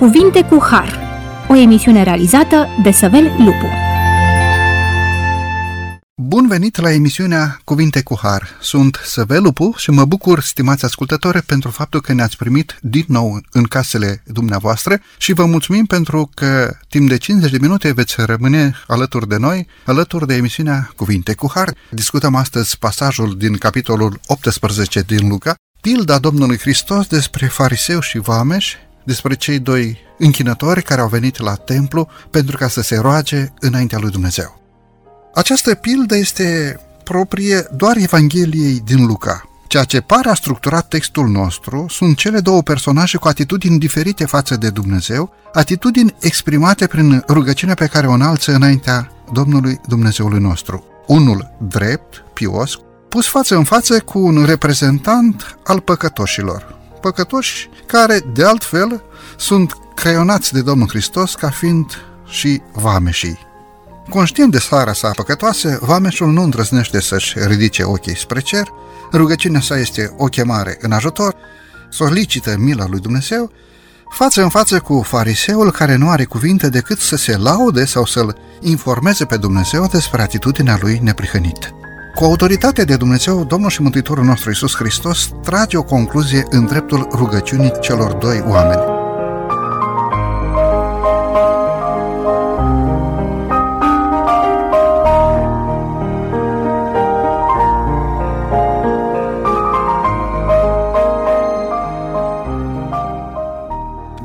Cuvinte cu Har, o emisiune realizată de Săvel Lupu. Bun venit la emisiunea Cuvinte cu Har. Sunt Săvel Lupu și mă bucur, stimați ascultători, pentru faptul că ne-ați primit din nou în casele dumneavoastră și vă mulțumim pentru că timp de 50 de minute veți rămâne alături de noi, alături de emisiunea Cuvinte cu Har. Discutăm astăzi pasajul din capitolul 18 din Luca, pilda Domnului Hristos despre fariseu și vameș, despre cei doi închinători care au venit la templu pentru ca să se roage înaintea lui Dumnezeu. Această pildă este proprie doar Evangheliei din Luca. Ceea ce pare a structurat textul nostru sunt cele două personaje cu atitudini diferite față de Dumnezeu, atitudini exprimate prin rugăciunea pe care o înalță înaintea Domnului Dumnezeului nostru. Unul drept, pios, pus față în față cu un reprezentant al păcătoșilor, păcătoși care, de altfel, sunt creionați de Domnul Hristos ca fiind și vameșii. Conștient de starea sa păcătoasă, vameșul nu îndrăznește să-și ridice ochii spre cer, rugăciunea sa este o chemare în ajutor, solicită mila lui Dumnezeu, față în față cu fariseul care nu are cuvinte decât să se laude sau să-l informeze pe Dumnezeu despre atitudinea lui neprihănită. Cu autoritatea de Dumnezeu, Domnul și Mântuitorul nostru Isus Hristos trage o concluzie în dreptul rugăciunii celor doi oameni.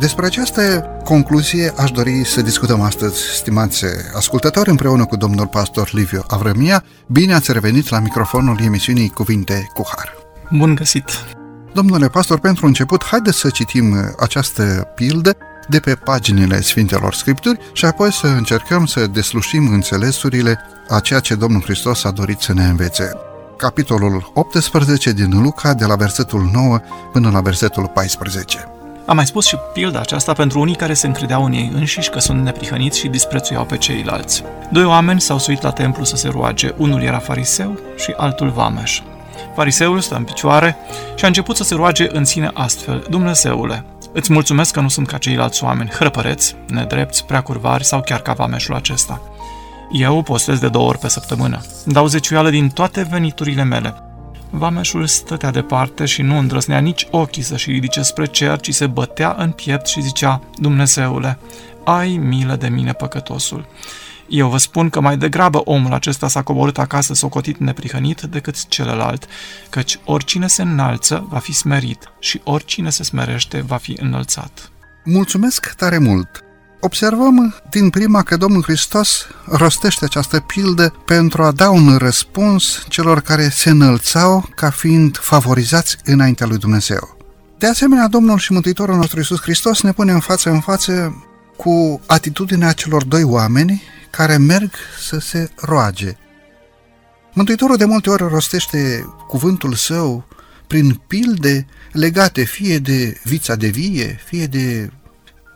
Despre această concluzie aș dori să discutăm astăzi, stimați ascultători, împreună cu domnul pastor Liviu Avrămia. Bine ați revenit la microfonul emisiunii Cuvinte cu Har. Bun găsit! Domnule pastor, pentru început, haideți să citim această pildă de pe paginile Sfintelor Scripturi și apoi să încercăm să deslușim înțelesurile a ceea ce Domnul Hristos a dorit să ne învețe. Capitolul 18 din Luca, de la versetul 9 până la versetul 14. Am mai spus și pilda aceasta pentru unii care se încredeau în ei înșiși că sunt neprihăniți și disprețuiau pe ceilalți. Doi oameni s-au suit la templu să se roage, unul era fariseu și altul vameș. Fariseul stă în picioare și a început să se roage în sine astfel, Dumnezeule, îți mulțumesc că nu sunt ca ceilalți oameni, hrăpăreți, nedrepți, prea curvari sau chiar ca vameșul acesta. Eu postez de două ori pe săptămână, dau zeciuială din toate veniturile mele, Vameșul stătea departe și nu îndrăznea nici ochii să-și ridice spre cer, ci se bătea în piept și zicea, Dumnezeule, ai milă de mine păcătosul. Eu vă spun că mai degrabă omul acesta s-a coborât acasă socotit neprihănit decât celălalt, căci oricine se înalță va fi smerit și oricine se smerește va fi înălțat. Mulțumesc tare mult! Observăm din prima că Domnul Hristos rostește această pildă pentru a da un răspuns celor care se înălțau ca fiind favorizați înaintea lui Dumnezeu. De asemenea, Domnul și Mântuitorul nostru Iisus Hristos ne pune în față în față cu atitudinea celor doi oameni care merg să se roage. Mântuitorul de multe ori rostește cuvântul său prin pilde legate fie de vița de vie, fie de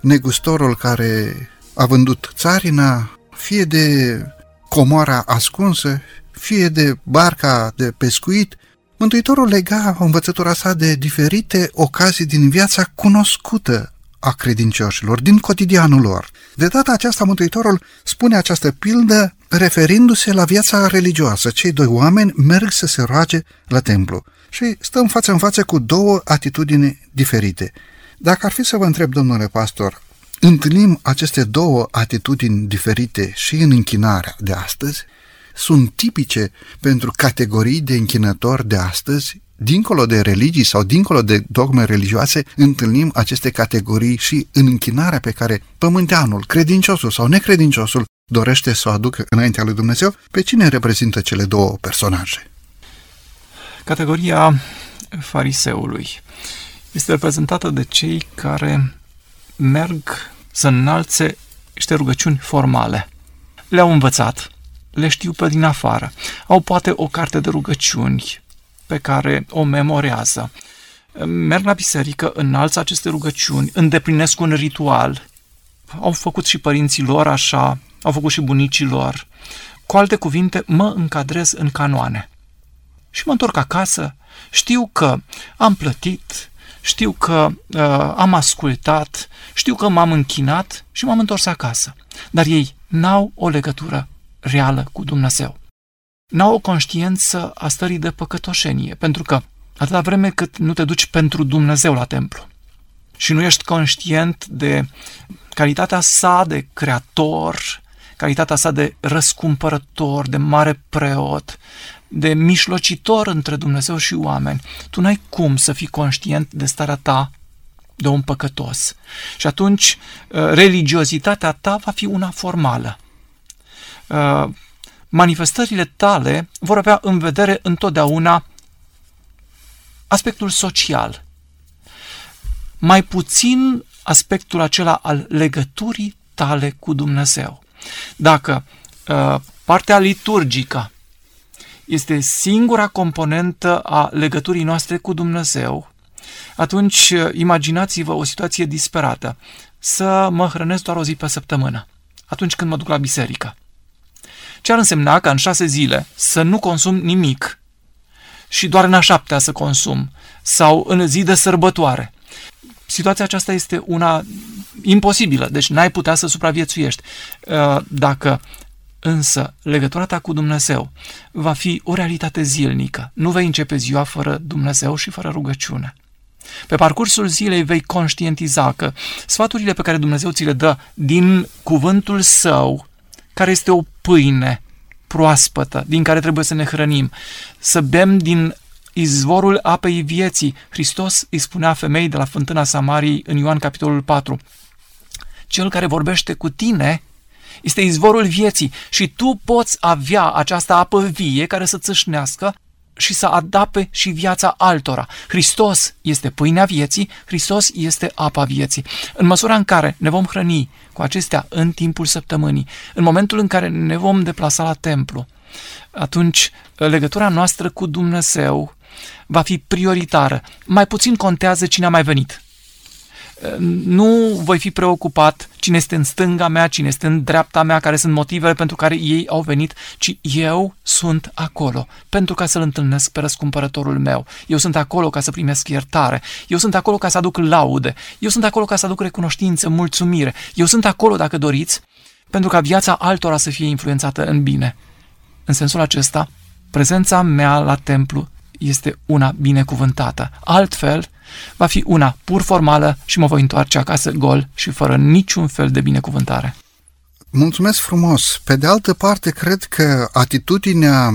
negustorul care a vândut țarina, fie de comoara ascunsă, fie de barca de pescuit, Mântuitorul lega învățătura sa de diferite ocazii din viața cunoscută a credincioșilor, din cotidianul lor. De data aceasta, Mântuitorul spune această pildă referindu-se la viața religioasă. Cei doi oameni merg să se roage la templu și stăm față în față cu două atitudini diferite. Dacă ar fi să vă întreb, domnule pastor, întâlnim aceste două atitudini diferite și în închinarea de astăzi? Sunt tipice pentru categorii de închinători de astăzi? Dincolo de religii sau dincolo de dogme religioase, întâlnim aceste categorii și în închinarea pe care pământeanul, credinciosul sau necredinciosul dorește să o aducă înaintea lui Dumnezeu, pe cine reprezintă cele două personaje? Categoria fariseului este reprezentată de cei care merg să înalțe niște rugăciuni formale. Le-au învățat, le știu pe din afară. Au poate o carte de rugăciuni pe care o memorează. Merg la biserică, înalță aceste rugăciuni, îndeplinesc un ritual. Au făcut și părinții lor așa, au făcut și bunicii lor. Cu alte cuvinte, mă încadrez în canoane. Și mă întorc acasă, știu că am plătit, știu că uh, am ascultat, știu că m-am închinat și m-am întors acasă. Dar ei n-au o legătură reală cu Dumnezeu. N-au o conștiință a stării de păcătoșenie, pentru că atâta vreme cât nu te duci pentru Dumnezeu la templu și nu ești conștient de calitatea sa de creator, calitatea sa de răscumpărător, de mare preot, de mișlocitor între Dumnezeu și oameni, tu n-ai cum să fii conștient de starea ta de om păcătos. Și atunci uh, religiozitatea ta va fi una formală. Uh, manifestările tale vor avea în vedere întotdeauna aspectul social. Mai puțin aspectul acela al legăturii tale cu Dumnezeu. Dacă uh, partea liturgică este singura componentă a legăturii noastre cu Dumnezeu, atunci uh, imaginați-vă o situație disperată. Să mă hrănesc doar o zi pe săptămână, atunci când mă duc la biserică. Ce ar însemna ca în șase zile să nu consum nimic și doar în a șaptea să consum, sau în zi de sărbătoare. Situația aceasta este una imposibilă, deci n-ai putea să supraviețuiești. Uh, dacă Însă, legătura ta cu Dumnezeu va fi o realitate zilnică. Nu vei începe ziua fără Dumnezeu și fără rugăciune. Pe parcursul zilei vei conștientiza că sfaturile pe care Dumnezeu ți le dă din cuvântul său, care este o pâine proaspătă, din care trebuie să ne hrănim, să bem din izvorul apei vieții. Hristos îi spunea femeii de la fântâna Samariei în Ioan capitolul 4. Cel care vorbește cu tine este izvorul vieții și tu poți avea această apă vie care să țâșnească și să adape și viața altora. Hristos este pâinea vieții, Hristos este apa vieții. În măsura în care ne vom hrăni cu acestea în timpul săptămânii, în momentul în care ne vom deplasa la templu, atunci legătura noastră cu Dumnezeu va fi prioritară. Mai puțin contează cine a mai venit nu voi fi preocupat cine este în stânga mea, cine este în dreapta mea, care sunt motivele pentru care ei au venit, ci eu sunt acolo pentru ca să-L întâlnesc pe răscumpărătorul meu. Eu sunt acolo ca să primesc iertare. Eu sunt acolo ca să aduc laude. Eu sunt acolo ca să aduc recunoștință, mulțumire. Eu sunt acolo, dacă doriți, pentru ca viața altora să fie influențată în bine. În sensul acesta, prezența mea la templu este una binecuvântată. Altfel, va fi una pur formală și mă voi întoarce acasă gol și fără niciun fel de binecuvântare. Mulțumesc frumos! Pe de altă parte, cred că atitudinea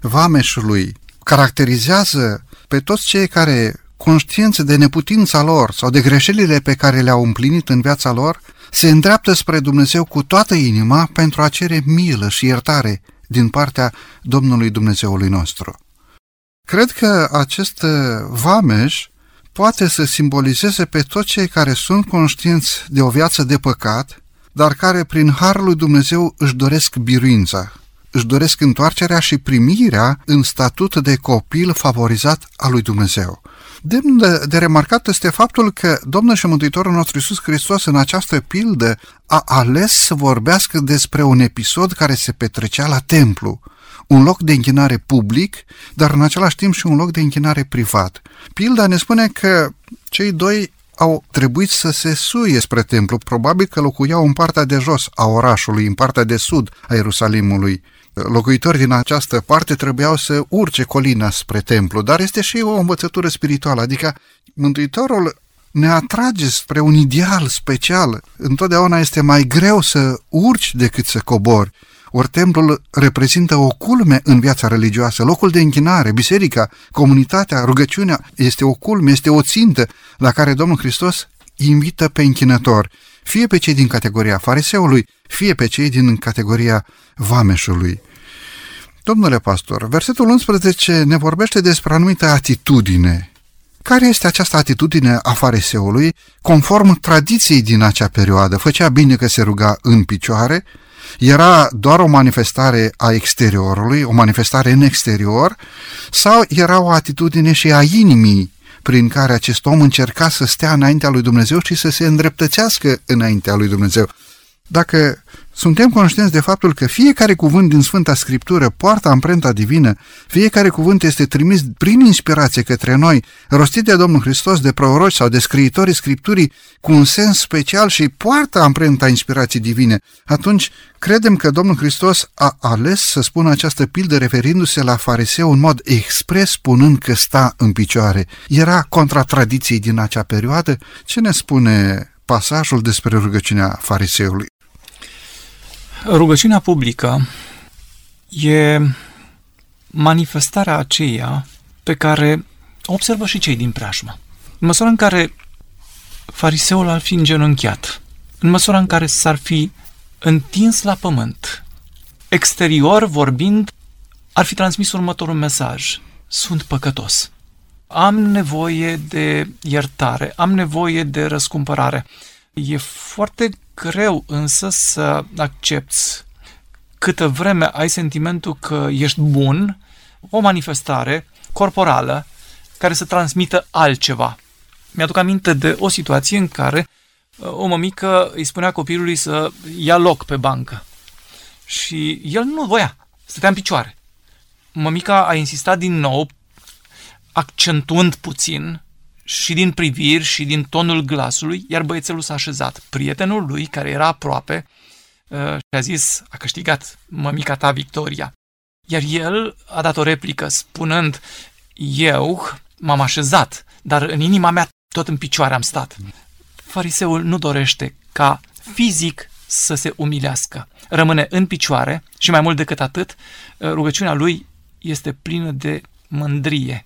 vameșului caracterizează pe toți cei care, conștienți de neputința lor sau de greșelile pe care le-au împlinit în viața lor, se îndreaptă spre Dumnezeu cu toată inima pentru a cere milă și iertare din partea Domnului Dumnezeului nostru. Cred că acest vameș poate să simbolizeze pe toți cei care sunt conștienți de o viață de păcat, dar care prin Harul lui Dumnezeu își doresc biruința, își doresc întoarcerea și primirea în statut de copil favorizat al lui Dumnezeu. Demn de, de remarcat este faptul că Domnul și Mântuitorul nostru Iisus Hristos în această pildă a ales să vorbească despre un episod care se petrecea la templu, un loc de închinare public, dar în același timp și un loc de închinare privat. Pilda ne spune că cei doi au trebuit să se suie spre templu, probabil că locuiau în partea de jos a orașului, în partea de sud a Ierusalimului. Locuitorii din această parte trebuiau să urce colina spre templu, dar este și o învățătură spirituală, adică Mântuitorul ne atrage spre un ideal special. Întotdeauna este mai greu să urci decât să cobori. Ori templul reprezintă o culme în viața religioasă, locul de închinare, biserica, comunitatea, rugăciunea este o culme, este o țintă la care Domnul Hristos invită pe închinător, fie pe cei din categoria fariseului, fie pe cei din categoria vameșului. Domnule pastor, versetul 11 ne vorbește despre anumită atitudine. Care este această atitudine a fariseului, conform tradiției din acea perioadă? Făcea bine că se ruga în picioare, era doar o manifestare a exteriorului, o manifestare în exterior, sau era o atitudine și a inimii prin care acest om încerca să stea înaintea lui Dumnezeu și să se îndreptățească înaintea lui Dumnezeu. Dacă suntem conștienți de faptul că fiecare cuvânt din Sfânta Scriptură poartă amprenta divină, fiecare cuvânt este trimis prin inspirație către noi, rostit de Domnul Hristos, de proroci sau de scriitorii Scripturii, cu un sens special și poartă amprenta inspirației divine, atunci credem că Domnul Hristos a ales să spună această pildă referindu-se la fariseu în mod expres, spunând că sta în picioare. Era contra tradiției din acea perioadă? Ce ne spune pasajul despre rugăciunea fariseului? Rugăciunea publică e manifestarea aceea pe care o observă și cei din preajmă. În măsura în care fariseul ar fi îngenunchiat, în măsura în care s-ar fi întins la pământ, exterior vorbind, ar fi transmis următorul mesaj. Sunt păcătos. Am nevoie de iertare, am nevoie de răscumpărare. E foarte greu însă să accepti câtă vreme ai sentimentul că ești bun, o manifestare corporală care să transmită altceva. Mi-aduc aminte de o situație în care uh, o mămică îi spunea copilului să ia loc pe bancă. Și el nu voia, stătea în picioare. Mămica a insistat din nou, accentuând puțin și din priviri și din tonul glasului, iar băiețelul s-a așezat. Prietenul lui, care era aproape, uh, și a zis, a câștigat mămica ta Victoria. Iar el a dat o replică spunând, eu m-am așezat, dar în inima mea tot în picioare am stat. Fariseul nu dorește ca fizic să se umilească. Rămâne în picioare și mai mult decât atât, uh, rugăciunea lui este plină de mândrie,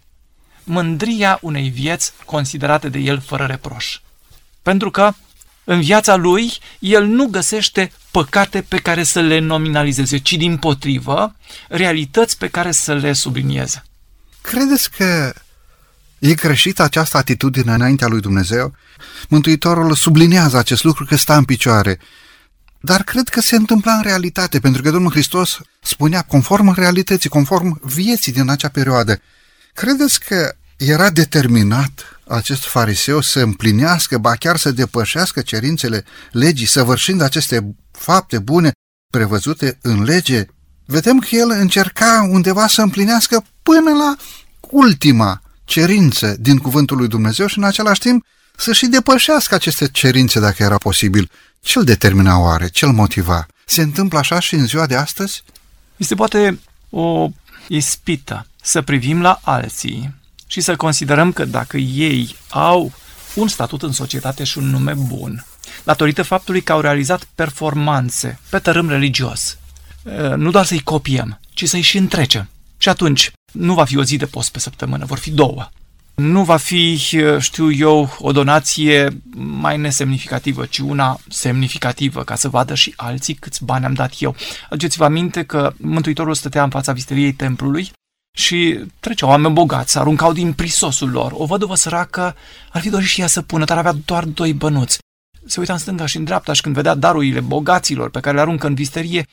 mândria unei vieți considerate de el fără reproș. Pentru că în viața lui el nu găsește păcate pe care să le nominalizeze, ci din potrivă realități pe care să le sublinieze. Credeți că e greșită această atitudine înaintea lui Dumnezeu? Mântuitorul sublinează acest lucru că sta în picioare. Dar cred că se întâmpla în realitate, pentru că Domnul Hristos spunea conform realității, conform vieții din acea perioadă. Credeți că era determinat acest fariseu să împlinească, ba chiar să depășească cerințele legii, săvârșind aceste fapte bune prevăzute în lege? Vedem că el încerca undeva să împlinească până la ultima cerință din cuvântul lui Dumnezeu și în același timp să și depășească aceste cerințe dacă era posibil. Ce-l determina oare? Ce-l motiva? Se întâmplă așa și în ziua de astăzi? Este poate o ispită să privim la alții și să considerăm că dacă ei au un statut în societate și un nume bun, datorită faptului că au realizat performanțe pe tărâm religios, nu doar să-i copiem, ci să-i și întrecem. Și atunci nu va fi o zi de post pe săptămână, vor fi două. Nu va fi, știu eu, o donație mai nesemnificativă, ci una semnificativă, ca să vadă și alții câți bani am dat eu. Aduceți-vă aminte că Mântuitorul stătea în fața visteriei templului și treceau oameni bogați, aruncau din prisosul lor. O văduvă săracă ar fi dorit și ea să pună, dar avea doar doi bănuți. Se uita în stânga și în dreapta și când vedea darurile bogaților pe care le aruncă în visterie,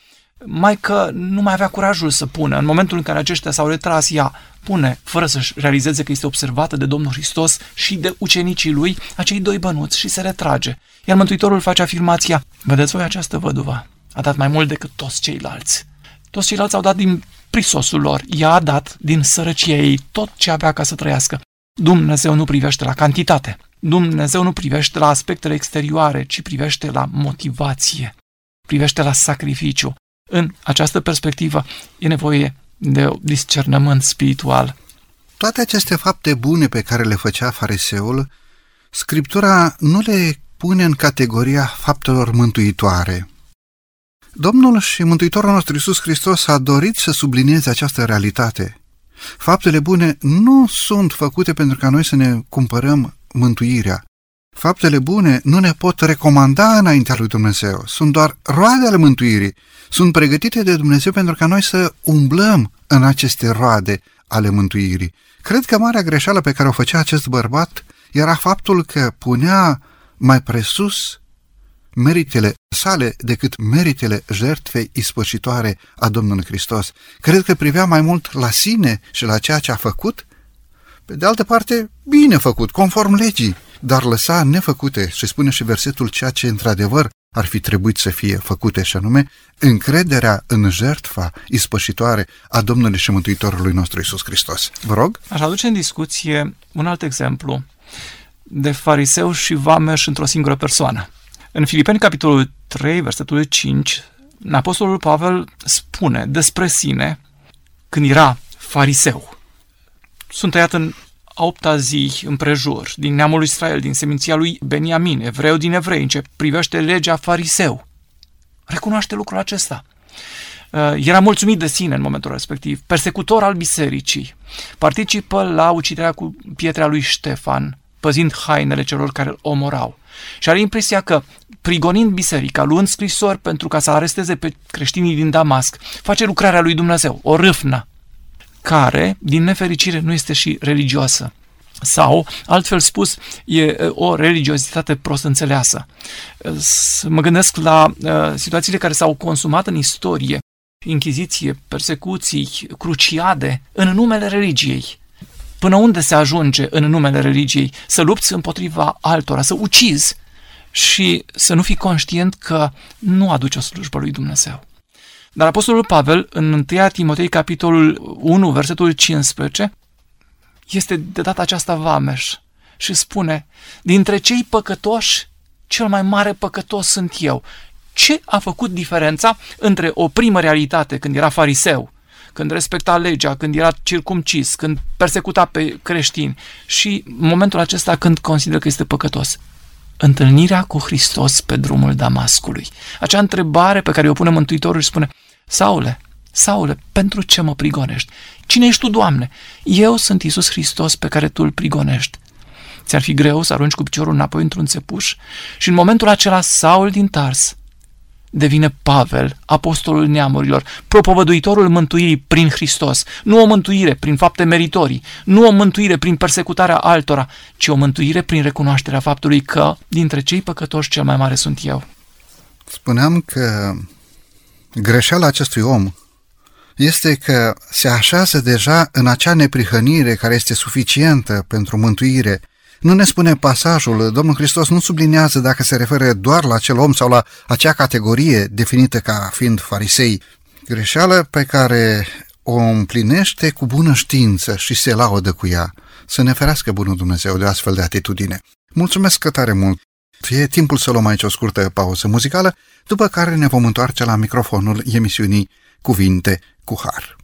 mai că nu mai avea curajul să pună. În momentul în care aceștia s-au retras, ea pune, fără să-și realizeze că este observată de Domnul Hristos și de ucenicii lui, acei doi bănuți și se retrage. Iar Mântuitorul face afirmația, vedeți voi această văduvă, a dat mai mult decât toți ceilalți. Toți ceilalți au dat din prisosul lor. Ea a dat din sărăcia ei tot ce avea ca să trăiască. Dumnezeu nu privește la cantitate. Dumnezeu nu privește la aspectele exterioare, ci privește la motivație. Privește la sacrificiu. În această perspectivă e nevoie de discernământ spiritual. Toate aceste fapte bune pe care le făcea fariseul, Scriptura nu le pune în categoria faptelor mântuitoare. Domnul și Mântuitorul nostru Iisus Hristos a dorit să sublinieze această realitate. Faptele bune nu sunt făcute pentru ca noi să ne cumpărăm mântuirea. Faptele bune nu ne pot recomanda înaintea lui Dumnezeu. Sunt doar roade ale mântuirii. Sunt pregătite de Dumnezeu pentru ca noi să umblăm în aceste roade ale mântuirii. Cred că marea greșeală pe care o făcea acest bărbat era faptul că punea mai presus meritele sale decât meritele jertfei ispășitoare a Domnului Hristos. Cred că privea mai mult la sine și la ceea ce a făcut. Pe de altă parte, bine făcut, conform legii, dar lăsa nefăcute, și spune și versetul ceea ce într-adevăr ar fi trebuit să fie făcute și anume încrederea în jertfa ispășitoare a Domnului și Mântuitorului nostru Isus Hristos. Vă rog? Aș aduce în discuție un alt exemplu de fariseu și vameș într-o singură persoană. În Filipeni, capitolul 3, versetul 5, Apostolul Pavel spune despre sine când era fariseu. Sunt tăiat în a opta zi împrejur, din neamul lui Israel, din seminția lui Beniamin, evreu din evrei, în ce privește legea fariseu. Recunoaște lucrul acesta. Uh, era mulțumit de sine în momentul respectiv, persecutor al bisericii, participă la uciderea cu pietra lui Ștefan, păzind hainele celor care îl omorau. Și are impresia că, prigonind biserica, luând scrisori pentru ca să aresteze pe creștinii din Damasc, face lucrarea lui Dumnezeu, o râfnă, care, din nefericire, nu este și religioasă. Sau, altfel spus, e o religiozitate prost înțeleasă. Mă gândesc la uh, situațiile care s-au consumat în istorie, inchiziție, persecuții, cruciade, în numele religiei. Până unde se ajunge în numele religiei? Să lupți împotriva altora, să ucizi și să nu fii conștient că nu aduci o slujbă lui Dumnezeu. Dar Apostolul Pavel, în 1 Timotei, capitolul 1, versetul 15, este de data aceasta vameș și spune, dintre cei păcătoși, cel mai mare păcătos sunt eu. Ce a făcut diferența între o primă realitate, când era fariseu, când respecta legea, când era circumcis, când persecuta pe creștini și momentul acesta când consideră că este păcătos? Întâlnirea cu Hristos pe drumul Damascului. Acea întrebare pe care o pune Mântuitorul și spune, Saule, Saule, pentru ce mă prigonești? Cine ești tu, Doamne? Eu sunt Isus Hristos pe care tu îl prigonești. Ți-ar fi greu să arunci cu piciorul înapoi într-un țepuș? Și în momentul acela Saul din Tars devine Pavel, apostolul neamurilor, propovăduitorul mântuirii prin Hristos. Nu o mântuire prin fapte meritorii, nu o mântuire prin persecutarea altora, ci o mântuire prin recunoașterea faptului că dintre cei păcătoși cel mai mare sunt eu. Spuneam că greșeala acestui om este că se așează deja în acea neprihănire care este suficientă pentru mântuire. Nu ne spune pasajul, Domnul Hristos nu sublinează dacă se referă doar la acel om sau la acea categorie definită ca fiind farisei. Greșeală pe care o împlinește cu bună știință și se laudă cu ea. Să ne ferească bunul Dumnezeu de astfel de atitudine. Mulțumesc tare mult! E timpul să luăm aici o scurtă pauză muzicală, după care ne vom întoarce la microfonul emisiunii Cuvinte cu Har.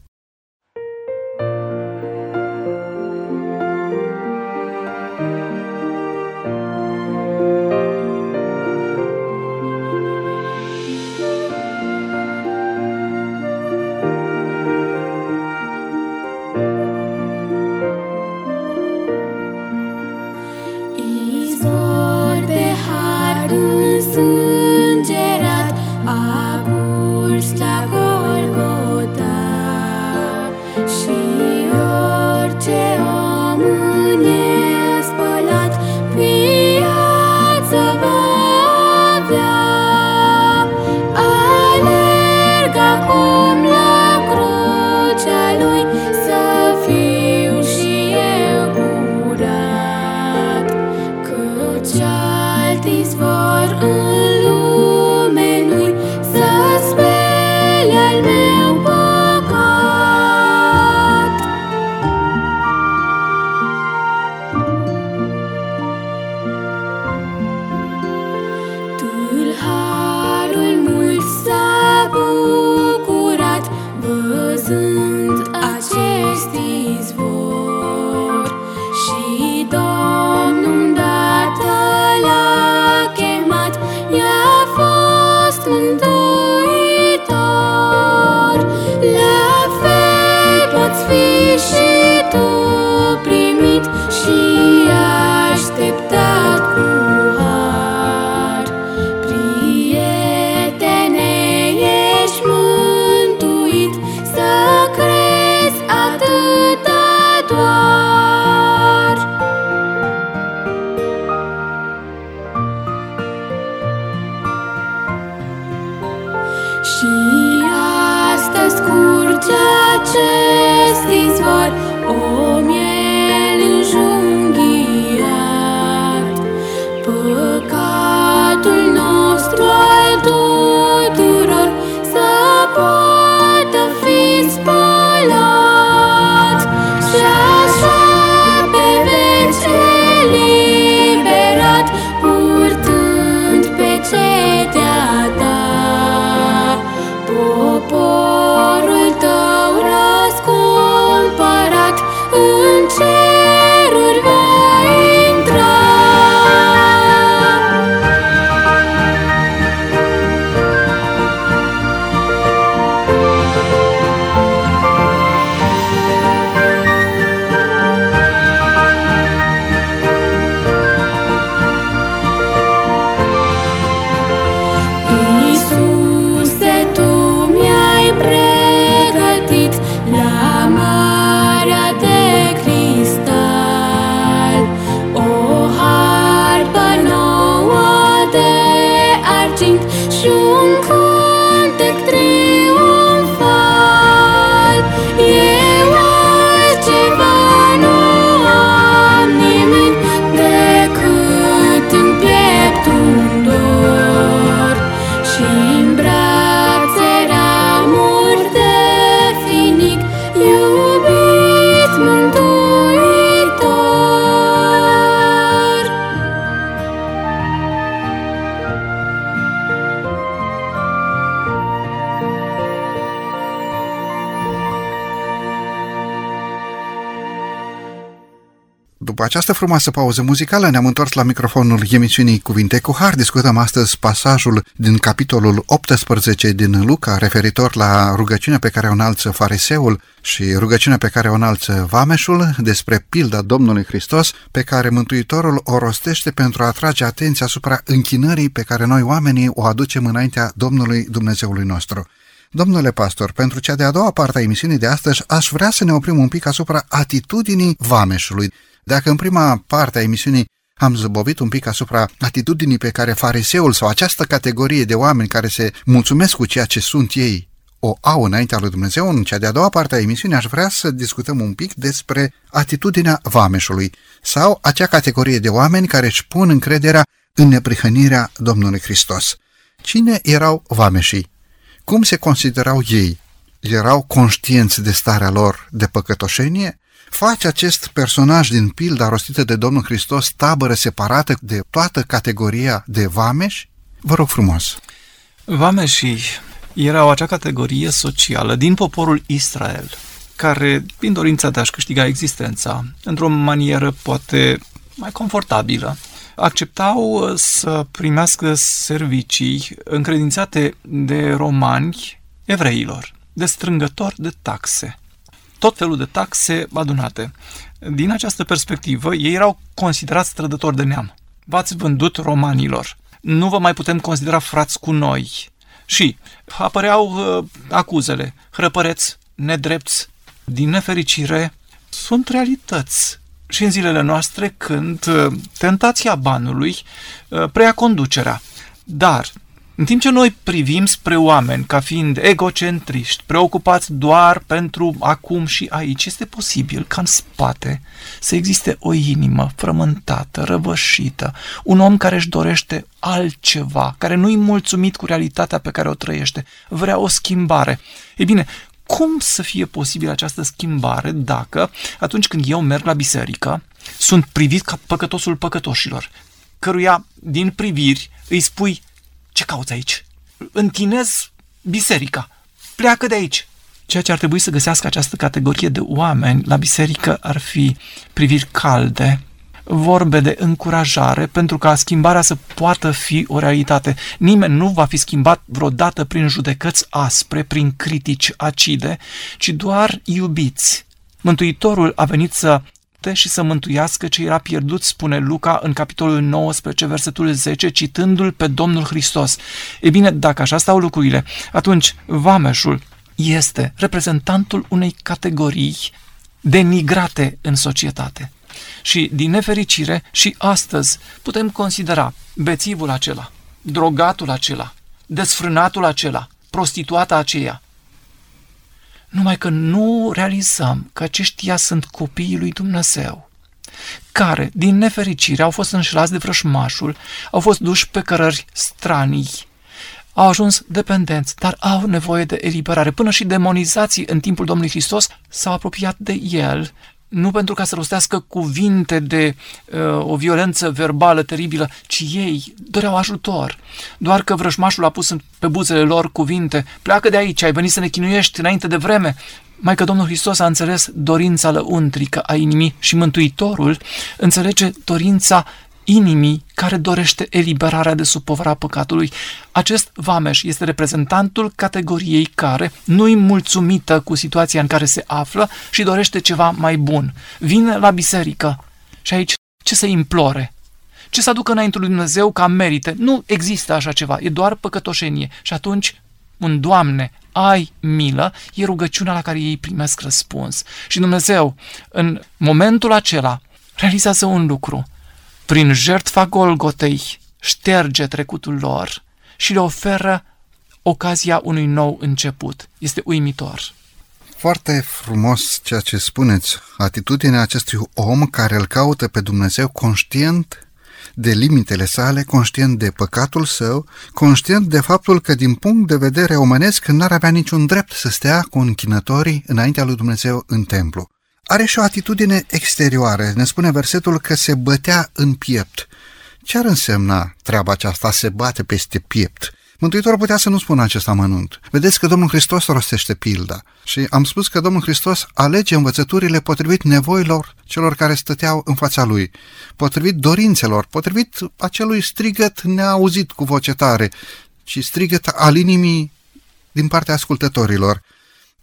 Această frumoasă pauză muzicală ne-am întors la microfonul emisiunii Cuvinte cu Har. Discutăm astăzi pasajul din capitolul 18 din Luca referitor la rugăciunea pe care o înalță fariseul și rugăciunea pe care o înalță vameșul despre pilda Domnului Hristos pe care Mântuitorul o rostește pentru a atrage atenția asupra închinării pe care noi oamenii o aducem înaintea Domnului Dumnezeului nostru. Domnule pastor, pentru cea de-a doua parte a emisiunii de astăzi aș vrea să ne oprim un pic asupra atitudinii vameșului. Dacă în prima parte a emisiunii am zăbovit un pic asupra atitudinii pe care fariseul sau această categorie de oameni care se mulțumesc cu ceea ce sunt ei o au înaintea lui Dumnezeu, în cea de-a doua parte a emisiunii aș vrea să discutăm un pic despre atitudinea vameșului sau acea categorie de oameni care își pun încrederea în neprihănirea Domnului Hristos. Cine erau vameșii? Cum se considerau ei? Erau conștienți de starea lor de păcătoșenie? Face acest personaj din pilda rostită de Domnul Hristos tabără separată de toată categoria de vameși? Vă rog frumos! Vameșii erau acea categorie socială din poporul Israel, care, prin dorința de a-și câștiga existența, într-o manieră poate mai confortabilă, acceptau să primească servicii încredințate de romani evreilor, de strângători de taxe tot felul de taxe adunate. Din această perspectivă, ei erau considerați trădători de neam. V-ați vândut romanilor. Nu vă mai putem considera frați cu noi. Și apăreau uh, acuzele, hrăpăreți, nedrepți. Din nefericire, sunt realități și în zilele noastre când uh, tentația banului uh, preia conducerea. Dar în timp ce noi privim spre oameni ca fiind egocentriști, preocupați doar pentru acum și aici, este posibil ca în spate să existe o inimă frământată, răvășită, un om care își dorește altceva, care nu-i mulțumit cu realitatea pe care o trăiește, vrea o schimbare. Ei bine, cum să fie posibil această schimbare dacă, atunci când eu merg la biserică, sunt privit ca păcătosul păcătoșilor, căruia din priviri îi spui ce cauți aici? Închinez biserica. Pleacă de aici. Ceea ce ar trebui să găsească această categorie de oameni la biserică ar fi priviri calde, vorbe de încurajare pentru ca schimbarea să poată fi o realitate. Nimeni nu va fi schimbat vreodată prin judecăți aspre, prin critici acide, ci doar iubiți. Mântuitorul a venit să și să mântuiască ce era pierdut, spune Luca în capitolul 19, versetul 10, citându-l pe Domnul Hristos. E bine, dacă așa stau lucrurile, atunci vameșul este reprezentantul unei categorii denigrate în societate. Și, din nefericire, și astăzi putem considera bețivul acela, drogatul acela, desfrânatul acela, prostituata aceea, numai că nu realizăm că aceștia sunt copiii lui Dumnezeu, care, din nefericire, au fost înșelați de vrășmașul, au fost duși pe cărări stranii, au ajuns dependenți, dar au nevoie de eliberare. Până și demonizații în timpul Domnului Hristos s-au apropiat de el nu pentru ca să rostească cuvinte de uh, o violență verbală teribilă, ci ei doreau ajutor. Doar că vrăjmașul a pus pe buzele lor cuvinte, pleacă de aici, ai venit să ne chinuiești înainte de vreme. Mai că Domnul Hristos a înțeles dorința lăuntrică a inimii și Mântuitorul înțelege dorința inimii care dorește eliberarea de sub povara păcatului. Acest vameș este reprezentantul categoriei care nu-i mulțumită cu situația în care se află și dorește ceva mai bun. Vine la biserică și aici ce să implore? Ce să aducă înainte lui Dumnezeu ca merite? Nu există așa ceva, e doar păcătoșenie. Și atunci un Doamne, ai milă, e rugăciunea la care ei primesc răspuns. Și Dumnezeu, în momentul acela, realizează un lucru – prin jertfa Golgotei, șterge trecutul lor și le oferă ocazia unui nou început. Este uimitor. Foarte frumos ceea ce spuneți. Atitudinea acestui om care îl caută pe Dumnezeu conștient de limitele sale, conștient de păcatul său, conștient de faptul că din punct de vedere omenesc n-ar avea niciun drept să stea cu închinătorii înaintea lui Dumnezeu în templu. Are și o atitudine exterioară. Ne spune versetul că se bătea în piept. Ce ar însemna treaba aceasta, se bate peste piept? Mântuitorul putea să nu spună acest amănunt. Vedeți că Domnul Hristos rostește pilda și am spus că Domnul Hristos alege învățăturile potrivit nevoilor celor care stăteau în fața lui, potrivit dorințelor, potrivit acelui strigăt neauzit cu voce tare, ci strigăt al inimii din partea ascultătorilor.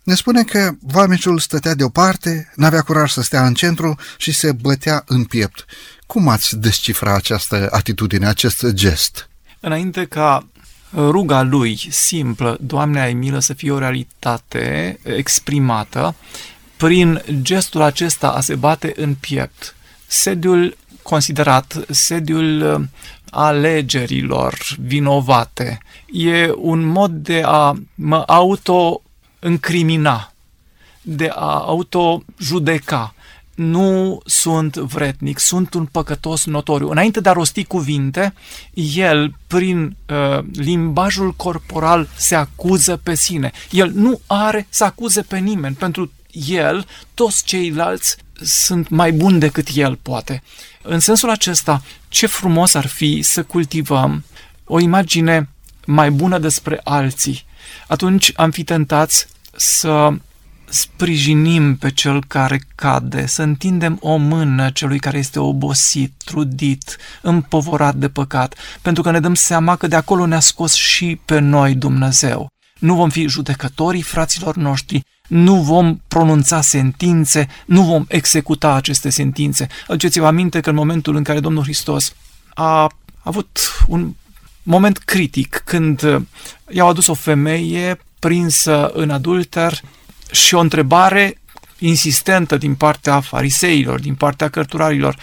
Ne spune că vameșul stătea deoparte, n-avea curaj să stea în centru și se bătea în piept. Cum ați descifra această atitudine, acest gest? Înainte ca ruga lui simplă, Doamne ai milă, să fie o realitate exprimată, prin gestul acesta a se bate în piept, sediul considerat, sediul alegerilor vinovate, e un mod de a mă auto-încrimina, de a auto-judeca. Nu sunt vretnic, sunt un păcătos notoriu. Înainte de a rosti cuvinte, el, prin uh, limbajul corporal, se acuză pe sine. El nu are să acuze pe nimeni. Pentru el, toți ceilalți sunt mai buni decât el poate. În sensul acesta, ce frumos ar fi să cultivăm o imagine mai bună despre alții. Atunci am fi tentați să sprijinim pe cel care cade, să întindem o mână celui care este obosit, trudit, împovorat de păcat, pentru că ne dăm seama că de acolo ne-a scos și pe noi Dumnezeu. Nu vom fi judecătorii fraților noștri, nu vom pronunța sentințe, nu vom executa aceste sentințe. Aduceți-vă aminte că în momentul în care Domnul Hristos a avut un moment critic când i-au adus o femeie prinsă în adulter și o întrebare insistentă din partea fariseilor, din partea cărturarilor.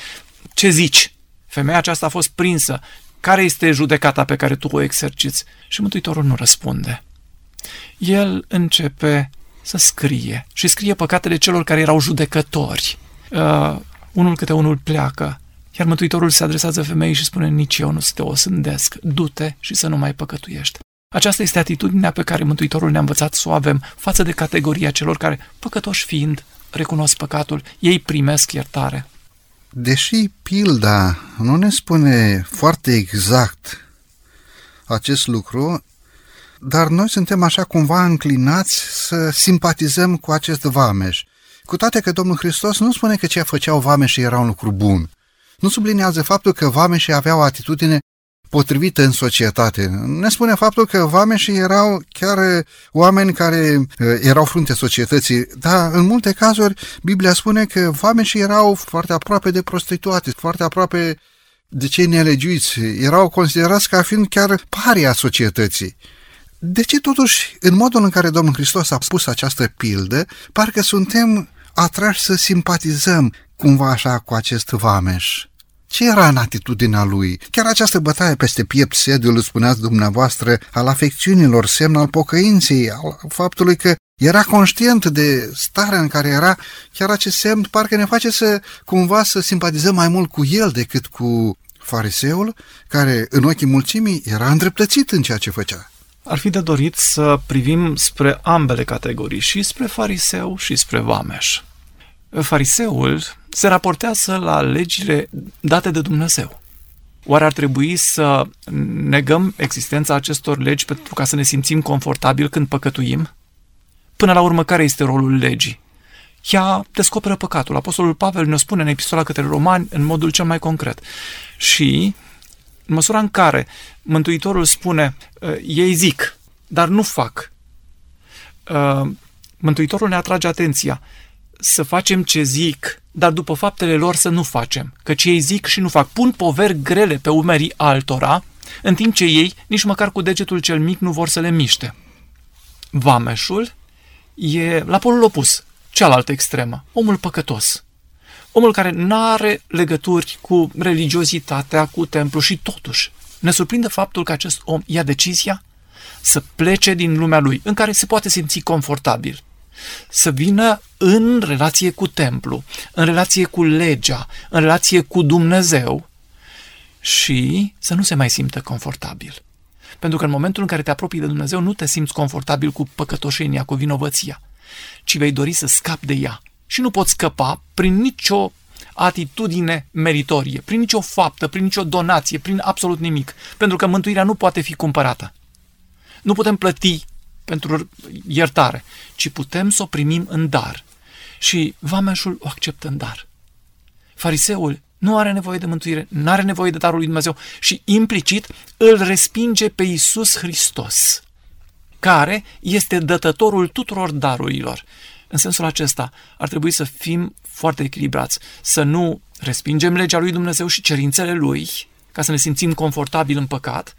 Ce zici? Femeia aceasta a fost prinsă. Care este judecata pe care tu o exerciți? Și Mântuitorul nu răspunde. El începe să scrie și scrie păcatele celor care erau judecători. Uh, unul câte unul pleacă, iar Mântuitorul se adresează femeii și spune, nici eu nu să te osândesc, du-te și să nu mai păcătuiești. Aceasta este atitudinea pe care Mântuitorul ne-a învățat să o avem față de categoria celor care, păcătoși fiind, recunosc păcatul, ei primesc iertare. Deși pilda nu ne spune foarte exact acest lucru, dar noi suntem așa cumva înclinați să simpatizăm cu acest vameș. Cu toate că Domnul Hristos nu spune că ce făceau vameșii era un lucru bun. Nu sublinează faptul că vameșii aveau o atitudine potrivită în societate. Ne spune faptul că vameșii erau chiar oameni care erau frunte societății, dar în multe cazuri Biblia spune că vameșii erau foarte aproape de prostituate, foarte aproape de cei nelegiuiți, erau considerați ca fiind chiar paria societății. De ce totuși, în modul în care Domnul Hristos a spus această pildă, parcă suntem atrași să simpatizăm cumva așa cu acest vameș? Ce era în atitudinea lui? Chiar această bătaie peste piept, sediul, spuneați dumneavoastră, al afecțiunilor, semn al pocăinței, al faptului că era conștient de starea în care era, chiar acest semn parcă ne face să cumva să simpatizăm mai mult cu el decât cu fariseul, care în ochii mulțimii era îndreptățit în ceea ce făcea. Ar fi de dorit să privim spre ambele categorii, și spre fariseu și spre vameș. Fariseul se raportează la legile date de Dumnezeu. Oare ar trebui să negăm existența acestor legi pentru ca să ne simțim confortabil când păcătuim? Până la urmă, care este rolul legii? Ea descoperă păcatul. Apostolul Pavel ne spune în epistola către romani în modul cel mai concret. Și în măsura în care Mântuitorul spune, ă, ei zic, dar nu fac, ă, Mântuitorul ne atrage atenția să facem ce zic, dar după faptele lor să nu facem, căci ei zic și nu fac. Pun poveri grele pe umerii altora, în timp ce ei nici măcar cu degetul cel mic nu vor să le miște. Vameșul e la polul opus, cealaltă extremă, omul păcătos. Omul care nu are legături cu religiozitatea, cu templu și totuși ne surprinde faptul că acest om ia decizia să plece din lumea lui, în care se poate simți confortabil, să vină în relație cu templu, în relație cu legea, în relație cu Dumnezeu și să nu se mai simtă confortabil. Pentru că în momentul în care te apropii de Dumnezeu, nu te simți confortabil cu păcătoșenia, cu vinovăția, ci vei dori să scapi de ea. Și nu poți scăpa prin nicio atitudine meritorie, prin nicio faptă, prin nicio donație, prin absolut nimic, pentru că mântuirea nu poate fi cumpărată. Nu putem plăti pentru iertare, ci putem să o primim în dar. Și vameșul o acceptă în dar. Fariseul nu are nevoie de mântuire, nu are nevoie de darul lui Dumnezeu și implicit îl respinge pe Iisus Hristos, care este dătătorul tuturor darurilor. În sensul acesta, ar trebui să fim foarte echilibrați, să nu respingem legea lui Dumnezeu și cerințele lui, ca să ne simțim confortabil în păcat,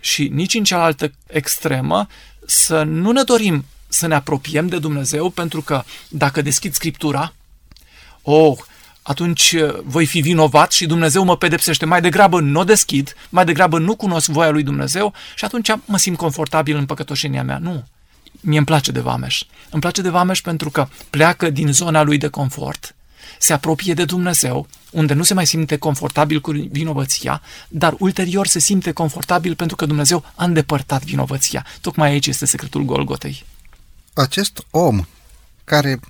și nici în cealaltă extremă să nu ne dorim să ne apropiem de Dumnezeu, pentru că dacă deschid Scriptura, oh, atunci uh, voi fi vinovat și Dumnezeu mă pedepsește. Mai degrabă nu o deschid, mai degrabă nu cunosc voia lui Dumnezeu și atunci mă simt confortabil în păcătoșenia mea. Nu. Mie îmi place de Vameș. Îmi place de Vameș pentru că pleacă din zona lui de confort, se apropie de Dumnezeu, unde nu se mai simte confortabil cu vinovăția, dar ulterior se simte confortabil pentru că Dumnezeu a îndepărtat vinovăția. Tocmai aici este secretul Golgotei. Acest om care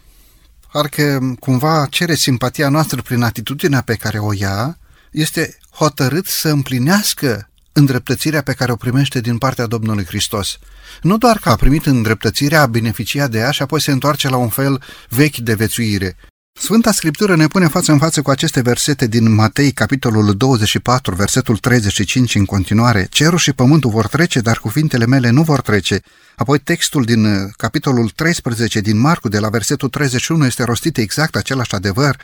parcă cumva cere simpatia noastră prin atitudinea pe care o ia, este hotărât să împlinească îndreptățirea pe care o primește din partea Domnului Hristos. Nu doar că a primit îndreptățirea, a beneficiat de ea și apoi se întoarce la un fel vechi de vețuire. Sfânta Scriptură ne pune față în față cu aceste versete din Matei, capitolul 24, versetul 35 în continuare. Cerul și pământul vor trece, dar cuvintele mele nu vor trece. Apoi textul din uh, capitolul 13 din Marcu, de la versetul 31, este rostit exact același adevăr.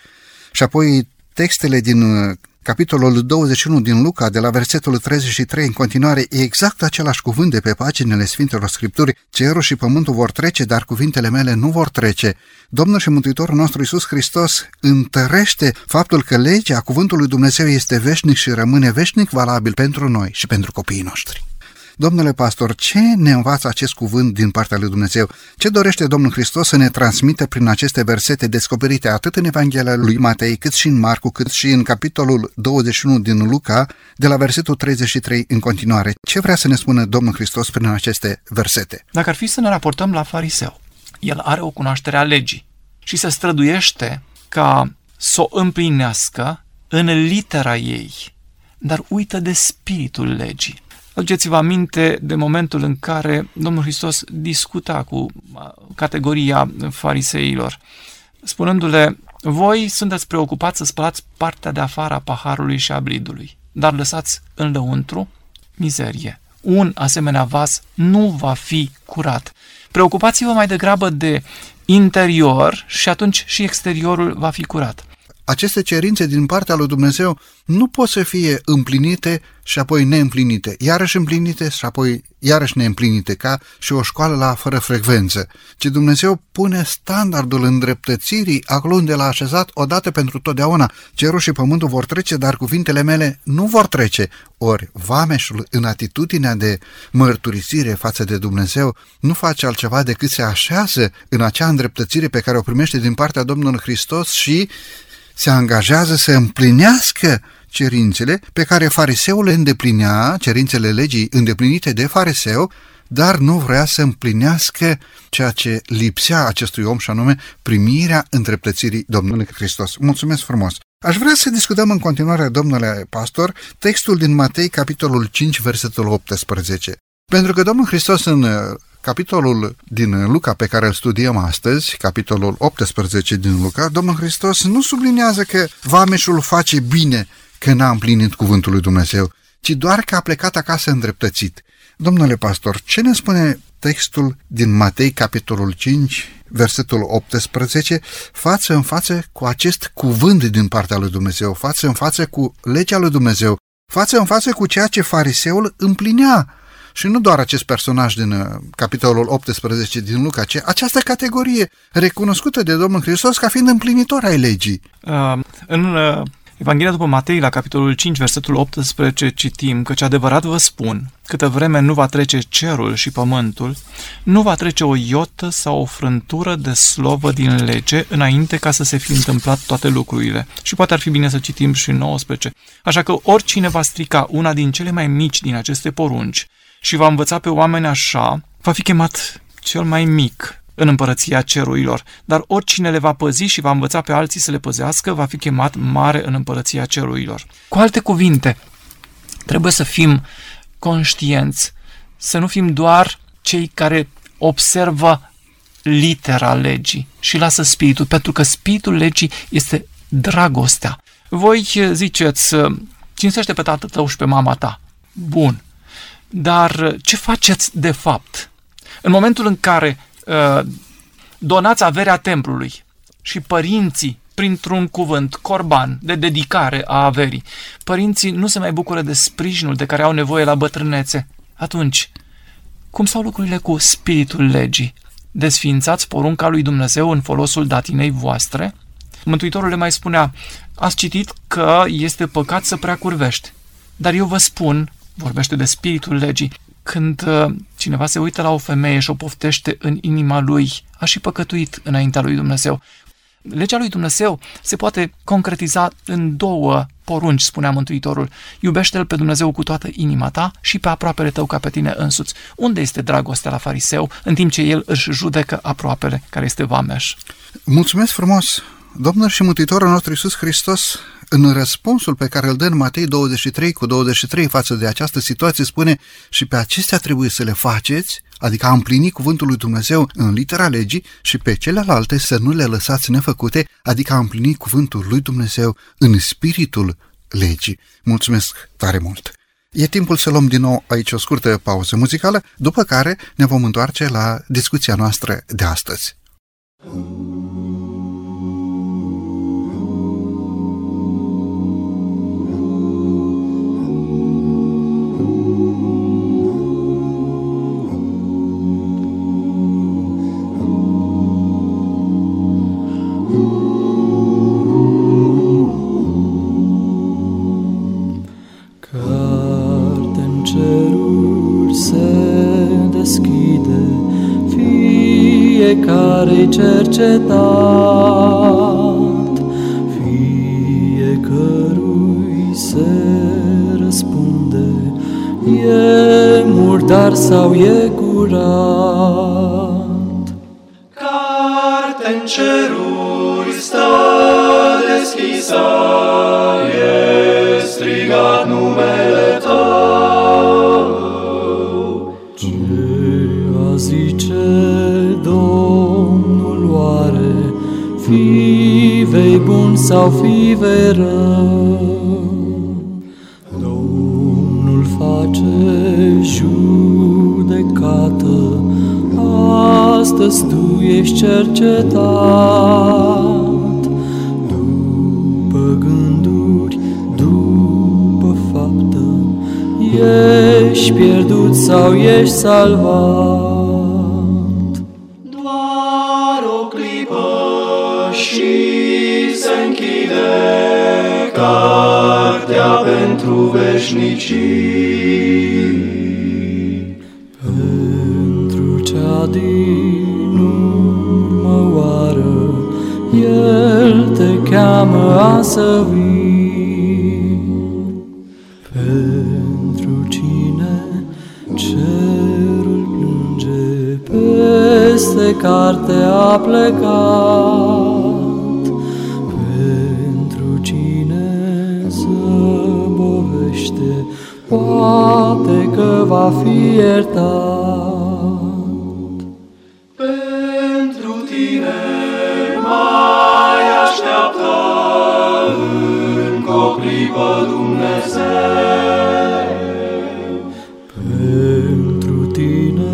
Și apoi textele din uh, capitolul 21 din Luca, de la versetul 33 în continuare, e exact același cuvânt de pe paginile Sfintelor Scripturi. Cerul și pământul vor trece, dar cuvintele mele nu vor trece. Domnul și Mântuitorul nostru Isus Hristos întărește faptul că legea cuvântului Dumnezeu este veșnic și rămâne veșnic valabil pentru noi și pentru copiii noștri. Domnule pastor, ce ne învață acest cuvânt din partea lui Dumnezeu? Ce dorește Domnul Hristos să ne transmită prin aceste versete descoperite atât în Evanghelia lui Matei, cât și în Marcu, cât și în capitolul 21 din Luca, de la versetul 33 în continuare? Ce vrea să ne spună Domnul Hristos prin aceste versete? Dacă ar fi să ne raportăm la fariseu, el are o cunoaștere a legii și se străduiește ca să o împlinească în litera ei, dar uită de spiritul legii. Aduceți-vă aminte de momentul în care Domnul Hristos discuta cu categoria fariseilor, spunându-le, voi sunteți preocupați să spălați partea de afară a paharului și a bridului, dar lăsați în lăuntru mizerie. Un asemenea vas nu va fi curat. Preocupați-vă mai degrabă de interior și atunci și exteriorul va fi curat. Aceste cerințe din partea lui Dumnezeu nu pot să fie împlinite și apoi neîmplinite, iarăși împlinite și apoi iarăși neîmplinite, ca și o școală la fără frecvență, ci Dumnezeu pune standardul îndreptățirii acolo unde l-a așezat odată pentru totdeauna. Cerul și pământul vor trece, dar cuvintele mele nu vor trece. Ori vameșul în atitudinea de mărturisire față de Dumnezeu nu face altceva decât se așează în acea îndreptățire pe care o primește din partea Domnului Hristos și se angajează să împlinească cerințele pe care fariseul le îndeplinea, cerințele legii îndeplinite de fariseu, dar nu vrea să împlinească ceea ce lipsea acestui om și anume primirea întreptățirii Domnului Hristos. Mulțumesc frumos! Aș vrea să discutăm în continuare, domnule pastor, textul din Matei, capitolul 5, versetul 18. Pentru că Domnul Hristos în capitolul din Luca pe care îl studiem astăzi, capitolul 18 din Luca, Domnul Hristos nu sublinează că vameșul face bine că n-a împlinit cuvântul lui Dumnezeu, ci doar că a plecat acasă îndreptățit. Domnule pastor, ce ne spune textul din Matei, capitolul 5, versetul 18, față în față cu acest cuvânt din partea lui Dumnezeu, față în față cu legea lui Dumnezeu, față în față cu ceea ce fariseul împlinea și nu doar acest personaj din uh, capitolul 18 din Luca, ci această categorie recunoscută de Domnul Hristos ca fiind împlinitor ai legii. Uh, în uh, Evanghelia după Matei, la capitolul 5, versetul 18, citim că ce adevărat vă spun, câtă vreme nu va trece cerul și pământul, nu va trece o iotă sau o frântură de slovă din lege înainte ca să se fi întâmplat toate lucrurile. Și poate ar fi bine să citim și 19. Așa că oricine va strica una din cele mai mici din aceste porunci și va învăța pe oameni așa, va fi chemat cel mai mic în împărăția cerurilor, dar oricine le va păzi și va învăța pe alții să le păzească, va fi chemat mare în împărăția cerurilor. Cu alte cuvinte, trebuie să fim conștienți să nu fim doar cei care observă litera legii și lasă spiritul, pentru că spiritul legii este dragostea. Voi ziceți, cinstește pe tatăl tău și pe mama ta. Bun. Dar ce faceți de fapt? În momentul în care uh, donați averea templului și părinții, printr-un cuvânt, corban, de dedicare a averii, părinții nu se mai bucură de sprijinul de care au nevoie la bătrânețe, atunci, cum stau lucrurile cu spiritul legii? Desfințați porunca lui Dumnezeu în folosul datinei voastre? Mântuitorul le mai spunea, ați citit că este păcat să prea curvești. Dar eu vă spun, vorbește de spiritul legii, când uh, cineva se uită la o femeie și o poftește în inima lui, a și păcătuit înaintea lui Dumnezeu. Legea lui Dumnezeu se poate concretiza în două porunci, spunea Mântuitorul. Iubește-L pe Dumnezeu cu toată inima ta și pe aproapele tău ca pe tine însuți. Unde este dragostea la fariseu, în timp ce el își judecă aproapele, care este vameș? Mulțumesc frumos! Domnul și Mântuitorul nostru Iisus Hristos, în răspunsul pe care îl dă în Matei 23 cu 23 față de această situație, spune și pe acestea trebuie să le faceți, adică a împlini cuvântul lui Dumnezeu în litera legii și pe celelalte să nu le lăsați nefăcute, adică a împlini cuvântul lui Dumnezeu în spiritul legii. Mulțumesc tare mult! E timpul să luăm din nou aici o scurtă pauză muzicală, după care ne vom întoarce la discuția noastră de astăzi. Cercetat, fiecărui se răspunde, e murdar sau e curat. Sau fi vei rău. Domnul face judecată, astăzi tu ești cercetat. După gânduri, după faptă, ești pierdut sau ești salvat. Pentru veșnicii. Pentru cea din urmă oară, El te cheamă a să vii. Pentru cine cerul plânge, peste carte a plecat. Poate că va fi iertat. Pentru tine mai așteaptă încă o clipă Dumnezeu. Pentru tine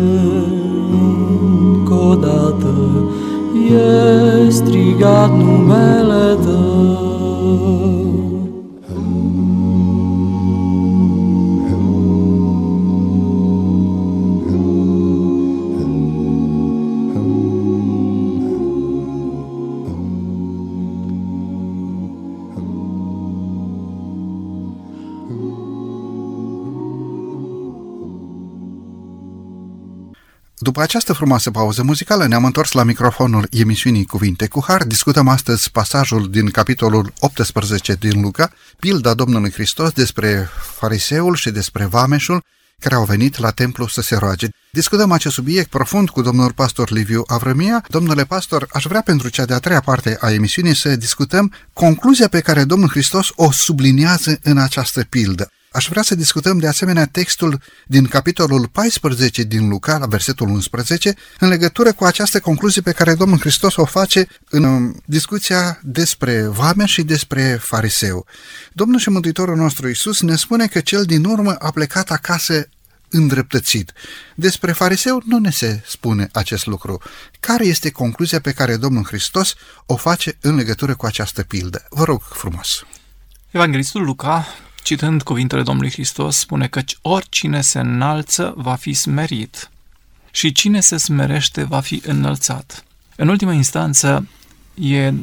încă o dată e strigat numele După această frumoasă pauză muzicală ne-am întors la microfonul emisiunii Cuvinte cu Har. Discutăm astăzi pasajul din capitolul 18 din Luca, pilda Domnului Hristos despre fariseul și despre vameșul care au venit la templu să se roage. Discutăm acest subiect profund cu domnul pastor Liviu Avrămia. Domnule pastor, aș vrea pentru cea de-a treia parte a emisiunii să discutăm concluzia pe care Domnul Hristos o subliniază în această pildă Aș vrea să discutăm de asemenea textul din capitolul 14 din Luca, la versetul 11, în legătură cu această concluzie pe care Domnul Hristos o face în um, discuția despre vame și despre fariseu. Domnul și Mântuitorul nostru Isus ne spune că cel din urmă a plecat acasă îndreptățit. Despre fariseu nu ne se spune acest lucru. Care este concluzia pe care Domnul Hristos o face în legătură cu această pildă? Vă rog frumos! Evanghelistul Luca, citând cuvintele Domnului Hristos, spune că oricine se înalță va fi smerit și cine se smerește va fi înălțat. În ultimă instanță e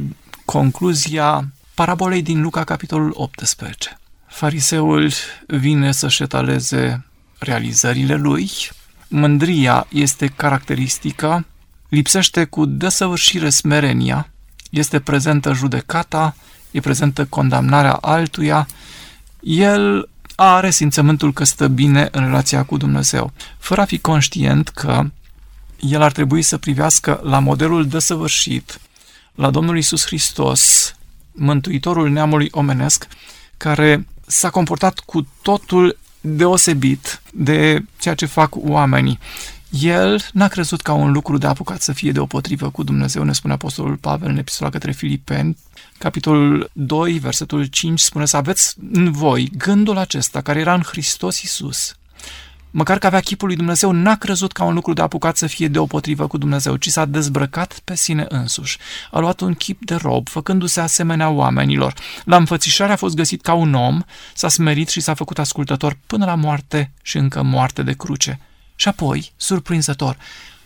concluzia parabolei din Luca, capitolul 18. Fariseul vine să-și etaleze realizările lui, mândria este caracteristică, lipsește cu desăvârșire smerenia, este prezentă judecata, e prezentă condamnarea altuia, el are simțământul că stă bine în relația cu Dumnezeu, fără a fi conștient că el ar trebui să privească la modelul desăvârșit, la Domnul Isus Hristos, Mântuitorul neamului omenesc, care s-a comportat cu totul deosebit de ceea ce fac oamenii. El n-a crezut ca un lucru de apucat să fie deopotrivă cu Dumnezeu, ne spune Apostolul Pavel în epistola către Filipeni, capitolul 2, versetul 5, spune să aveți în voi gândul acesta care era în Hristos Isus, măcar că avea chipul lui Dumnezeu, n-a crezut ca un lucru de apucat să fie deopotrivă cu Dumnezeu, ci s-a dezbrăcat pe sine însuși. A luat un chip de rob, făcându-se asemenea oamenilor. La înfățișare a fost găsit ca un om, s-a smerit și s-a făcut ascultător până la moarte și încă moarte de cruce. Și apoi, surprinzător,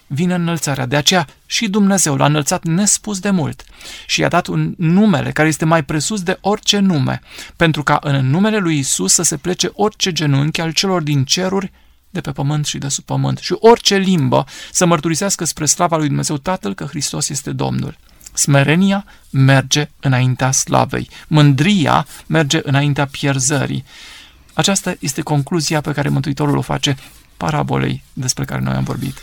vine înălțarea. De aceea și Dumnezeu l-a înălțat nespus de mult și i-a dat un numele care este mai presus de orice nume, pentru ca în numele lui Isus să se plece orice genunchi al celor din ceruri de pe pământ și de sub pământ și orice limbă să mărturisească spre slava lui Dumnezeu Tatăl că Hristos este Domnul. Smerenia merge înaintea slavei, mândria merge înaintea pierzării. Aceasta este concluzia pe care Mântuitorul o face parabolei despre care noi am vorbit.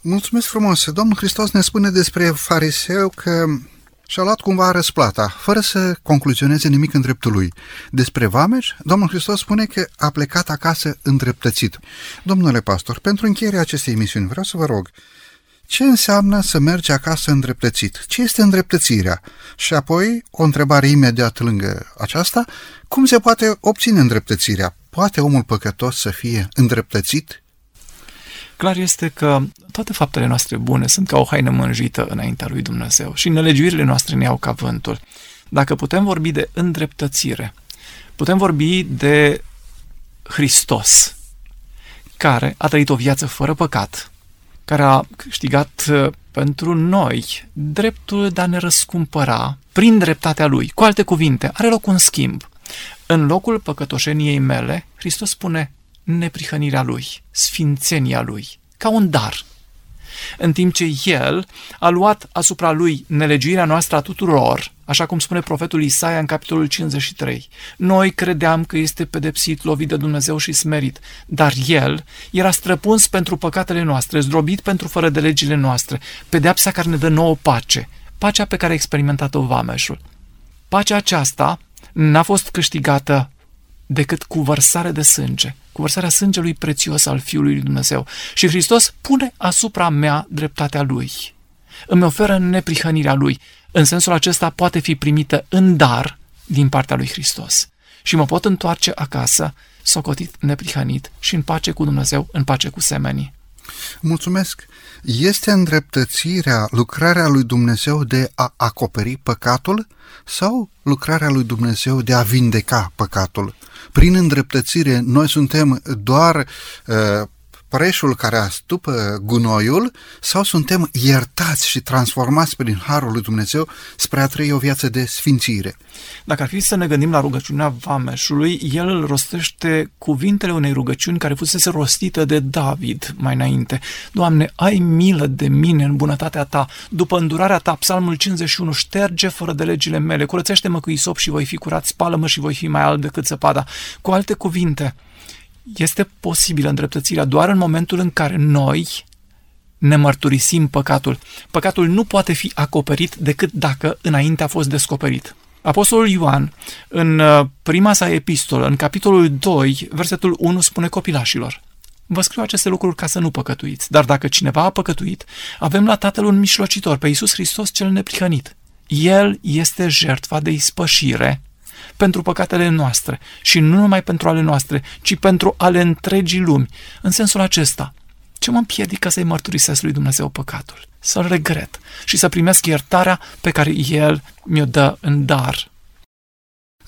Mulțumesc frumos! Domnul Hristos ne spune despre fariseu că și-a luat cumva răsplata, fără să concluzioneze nimic în dreptul lui. Despre Vameș, Domnul Hristos spune că a plecat acasă îndreptățit. Domnule pastor, pentru încheierea acestei emisiuni vreau să vă rog, ce înseamnă să mergi acasă îndreptățit? Ce este îndreptățirea? Și apoi, o întrebare imediat lângă aceasta, cum se poate obține îndreptățirea? Poate omul păcătos să fie îndreptățit? Clar este că toate faptele noastre bune sunt ca o haină mânjită înaintea lui Dumnezeu și nelegiuirile noastre ne iau ca vântul. Dacă putem vorbi de îndreptățire, putem vorbi de Hristos, care a trăit o viață fără păcat, care a câștigat uh, pentru noi dreptul de a ne răscumpăra prin dreptatea Lui. Cu alte cuvinte, are loc un schimb. În locul păcătoșeniei mele, Hristos spune neprihănirea Lui, sfințenia Lui, ca un dar în timp ce el a luat asupra lui nelegiuirea noastră a tuturor, așa cum spune profetul Isaia în capitolul 53. Noi credeam că este pedepsit, lovit de Dumnezeu și smerit, dar el era străpuns pentru păcatele noastre, zdrobit pentru fără de legile noastre, pedeapsa care ne dă nouă pace, pacea pe care a experimentat-o vameșul. Pacea aceasta n-a fost câștigată decât cu vărsare de sânge, cu vărsarea sângelui prețios al Fiului lui Dumnezeu. Și Hristos pune asupra mea dreptatea Lui. Îmi oferă neprihănirea Lui. În sensul acesta poate fi primită în dar din partea lui Hristos. Și mă pot întoarce acasă, socotit neprihănit și în pace cu Dumnezeu, în pace cu semenii. Mulțumesc! Este îndreptățirea, lucrarea lui Dumnezeu de a acoperi păcatul sau lucrarea lui Dumnezeu de a vindeca păcatul? Prin îndreptățire, noi suntem doar uh, preșul care astupă gunoiul sau suntem iertați și transformați prin Harul lui Dumnezeu spre a trăi o viață de sfințire. Dacă ar fi să ne gândim la rugăciunea Vameșului, el îl rostește cuvintele unei rugăciuni care fusese rostită de David mai înainte. Doamne, ai milă de mine în bunătatea ta, după îndurarea ta, psalmul 51, șterge fără de legile mele, curățește-mă cu isop și voi fi curat, spală-mă și voi fi mai alb decât săpada. Cu alte cuvinte, este posibilă îndreptățirea doar în momentul în care noi ne mărturisim păcatul. Păcatul nu poate fi acoperit decât dacă înainte a fost descoperit. Apostolul Ioan, în uh, prima sa epistolă, în capitolul 2, versetul 1, spune copilașilor, Vă scriu aceste lucruri ca să nu păcătuiți, dar dacă cineva a păcătuit, avem la Tatăl un mișlocitor, pe Iisus Hristos cel neprihănit. El este jertfa de ispășire pentru păcatele noastre și nu numai pentru ale noastre, ci pentru ale întregii lumi. În sensul acesta, ce mă împiedică să-i mărturisesc lui Dumnezeu păcatul? Să-l regret și să primesc iertarea pe care El mi-o dă în dar.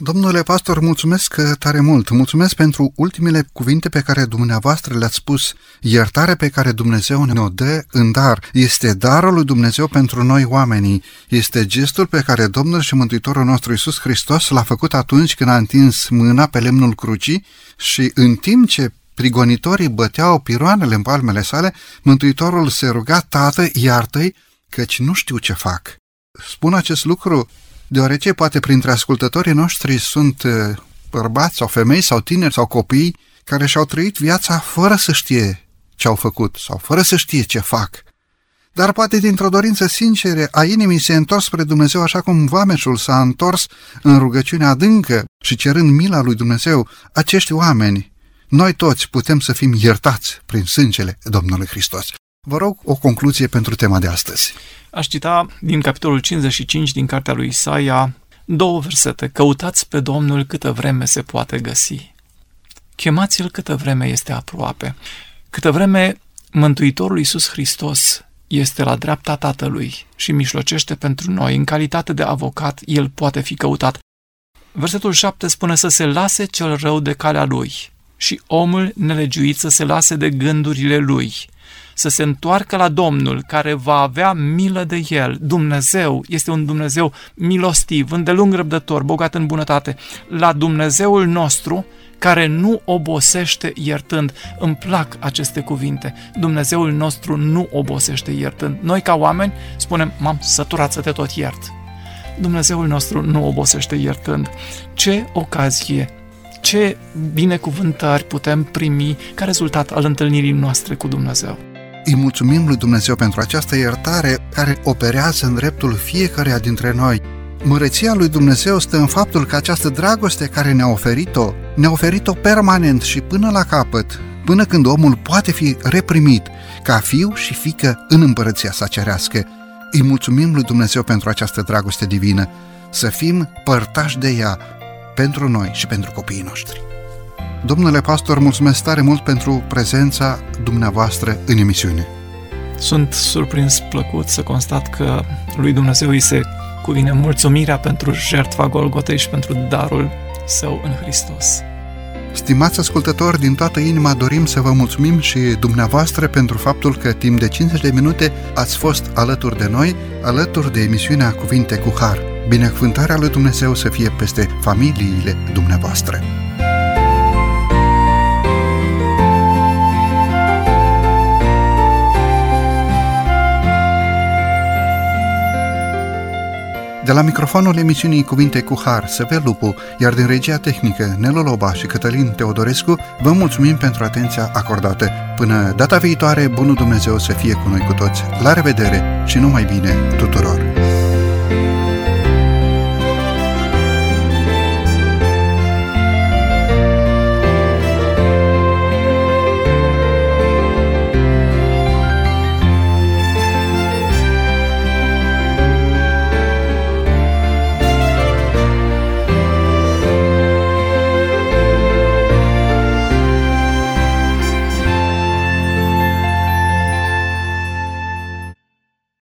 Domnule pastor, mulțumesc tare mult. Mulțumesc pentru ultimele cuvinte pe care dumneavoastră le-ați spus. Iertarea pe care Dumnezeu ne-o dă în dar este darul lui Dumnezeu pentru noi oamenii. Este gestul pe care Domnul și Mântuitorul nostru Iisus Hristos l-a făcut atunci când a întins mâna pe lemnul crucii și în timp ce prigonitorii băteau piroanele în palmele sale, Mântuitorul se ruga, Tată, iartă-i, căci nu știu ce fac. Spun acest lucru deoarece poate printre ascultătorii noștri sunt uh, bărbați sau femei sau tineri sau copii care și-au trăit viața fără să știe ce au făcut sau fără să știe ce fac. Dar poate dintr-o dorință sinceră a inimii se întors spre Dumnezeu așa cum vameșul s-a întors în rugăciune adâncă și cerând mila lui Dumnezeu, acești oameni, noi toți putem să fim iertați prin sângele Domnului Hristos. Vă rog o concluzie pentru tema de astăzi. Aș cita din capitolul 55 din cartea lui Isaia două versete. Căutați pe Domnul câtă vreme se poate găsi. Chemați-l câtă vreme este aproape. Câtă vreme Mântuitorul Iisus Hristos este la dreapta Tatălui și mișlocește pentru noi, în calitate de avocat, el poate fi căutat. Versetul 7 spune să se lase cel rău de calea lui și omul nelegiuit să se lase de gândurile lui să se întoarcă la Domnul care va avea milă de el. Dumnezeu este un Dumnezeu milostiv, îndelung răbdător, bogat în bunătate. La Dumnezeul nostru care nu obosește iertând. Îmi plac aceste cuvinte. Dumnezeul nostru nu obosește iertând. Noi ca oameni spunem, m-am săturat să te tot iert. Dumnezeul nostru nu obosește iertând. Ce ocazie, ce binecuvântări putem primi ca rezultat al întâlnirii noastre cu Dumnezeu. Îi mulțumim lui Dumnezeu pentru această iertare care operează în dreptul fiecăruia dintre noi. Măreția lui Dumnezeu stă în faptul că această dragoste care ne-a oferit-o, ne-a oferit-o permanent și până la capăt, până când omul poate fi reprimit ca fiu și fică în împărăția sa cerească. Îi mulțumim lui Dumnezeu pentru această dragoste divină, să fim părtași de ea pentru noi și pentru copiii noștri. Domnule pastor, mulțumesc tare mult pentru prezența dumneavoastră în emisiune. Sunt surprins plăcut să constat că lui Dumnezeu îi se cuvine mulțumirea pentru jertfa Golgotei și pentru darul său în Hristos. Stimați ascultători, din toată inima dorim să vă mulțumim și dumneavoastră pentru faptul că timp de 50 de minute ați fost alături de noi, alături de emisiunea Cuvinte cu Har. Binecuvântarea lui Dumnezeu să fie peste familiile dumneavoastră. De la microfonul emisiunii Cuvinte cu Har, Săvel Lupu, iar din regia tehnică Nelu Loba și Cătălin Teodorescu, vă mulțumim pentru atenția acordată. Până data viitoare, bunul Dumnezeu să fie cu noi cu toți. La revedere și numai bine tuturor!